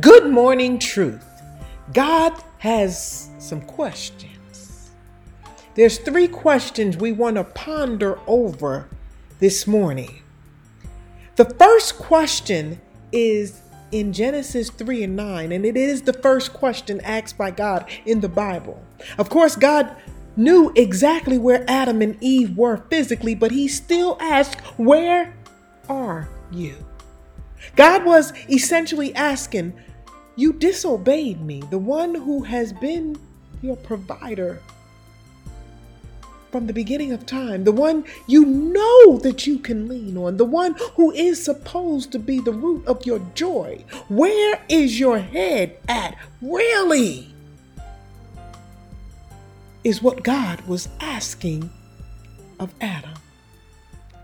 Good morning, truth. God has some questions. There's three questions we want to ponder over this morning. The first question is in Genesis 3 and 9, and it is the first question asked by God in the Bible. Of course, God knew exactly where Adam and Eve were physically, but he still asked, Where are you? God was essentially asking, You disobeyed me, the one who has been your provider from the beginning of time, the one you know that you can lean on, the one who is supposed to be the root of your joy. Where is your head at, really? Is what God was asking of Adam.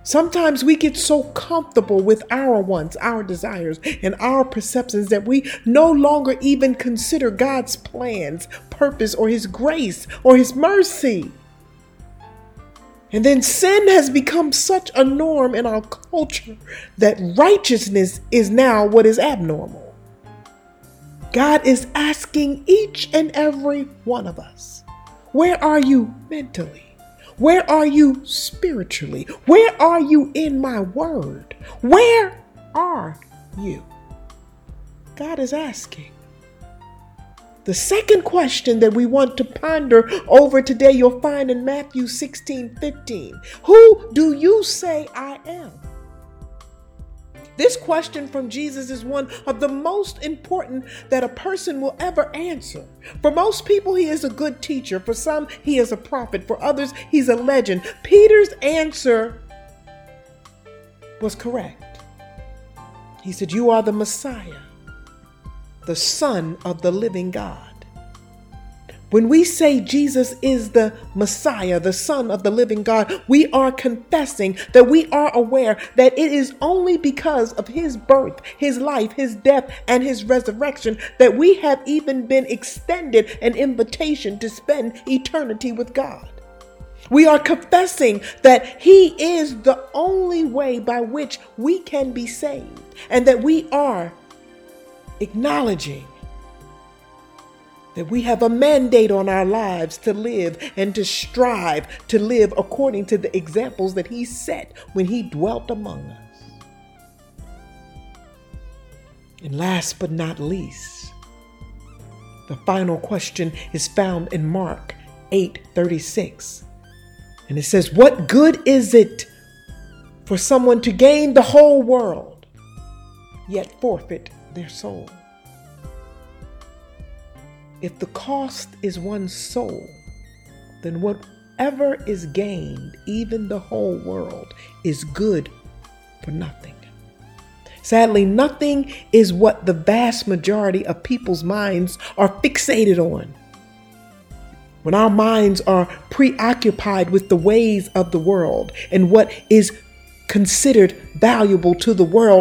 Sometimes we get so comfortable with our wants, our desires, and our perceptions that we no longer even consider God's plans, purpose, or His grace or His mercy. And then sin has become such a norm in our culture that righteousness is now what is abnormal. God is asking each and every one of us where are you mentally? Where are you spiritually? Where are you in my word? Where are you? God is asking. The second question that we want to ponder over today, you'll find in Matthew 16 15. Who do you say I am? This question from Jesus is one of the most important that a person will ever answer. For most people, he is a good teacher. For some, he is a prophet. For others, he's a legend. Peter's answer was correct. He said, You are the Messiah the Son of the living God. When we say Jesus is the Messiah, the Son of the living God, we are confessing that we are aware that it is only because of his birth, his life, his death, and his resurrection that we have even been extended an invitation to spend eternity with God. We are confessing that He is the only way by which we can be saved, and that we are acknowledging that we have a mandate on our lives to live and to strive to live according to the examples that He set when He dwelt among us. And last but not least, the final question is found in Mark 8:36. And it says, "What good is it for someone to gain the whole world yet forfeit their soul. If the cost is one's soul, then whatever is gained, even the whole world, is good for nothing. Sadly, nothing is what the vast majority of people's minds are fixated on. When our minds are preoccupied with the ways of the world and what is considered valuable to the world,